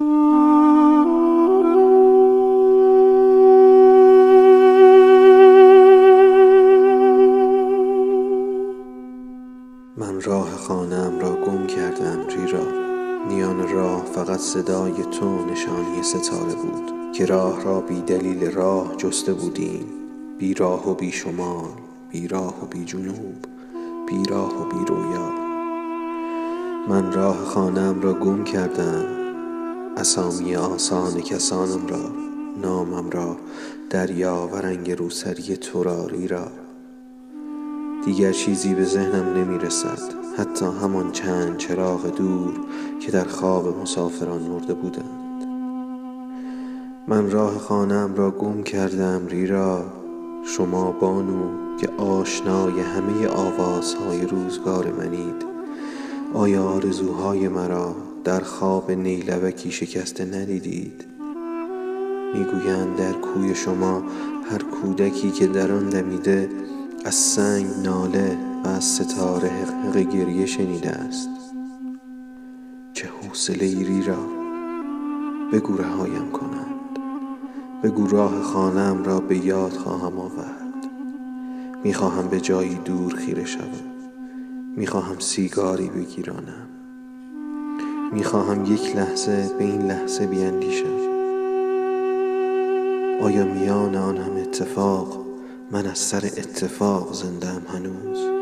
من راه خانه را گم کرده ام ریرا. میان راه فقط صدای تو نشانی ستاره بود که راه را بی دلیل راه جسته بودیم. بی راه و بی شمال بی راه و بی جنوب بی راه و بی رویا. من راه خانه ام را گم کرده ام اسامی آسان کسانم را نامم را دریا و رنگ روسری ترا ریرا دیگر چیزی به ذهنم نمی رسد حتی همان چند چراغ دور که در خواب مسافران مرده بودند. من راه خانه ام را گم کرده ام ریرا شما بانو که آشنای همه آوازهای روزگار منید. آیا آرزوهای مرا در خواب نیلبکی شکسته ندیدید؟ می گویند در کوی شما هر کودکی که در آن دمیده از سنگ ناله و از ستاره حق حق گریه شنیده است. چه حوصله ای ریرا بگو رهایم کنند. بگو راه خانه ام را به یاد خواهم آورد. می خواهم به جایی دور خیره شوم. می خواهم سیگاری بگیرانم. می خواهم یک لحظه به این لحظه بیندیشم. آیا میان آن همه اتفاق؟ من از سر اتفاق زنده ام هنوز.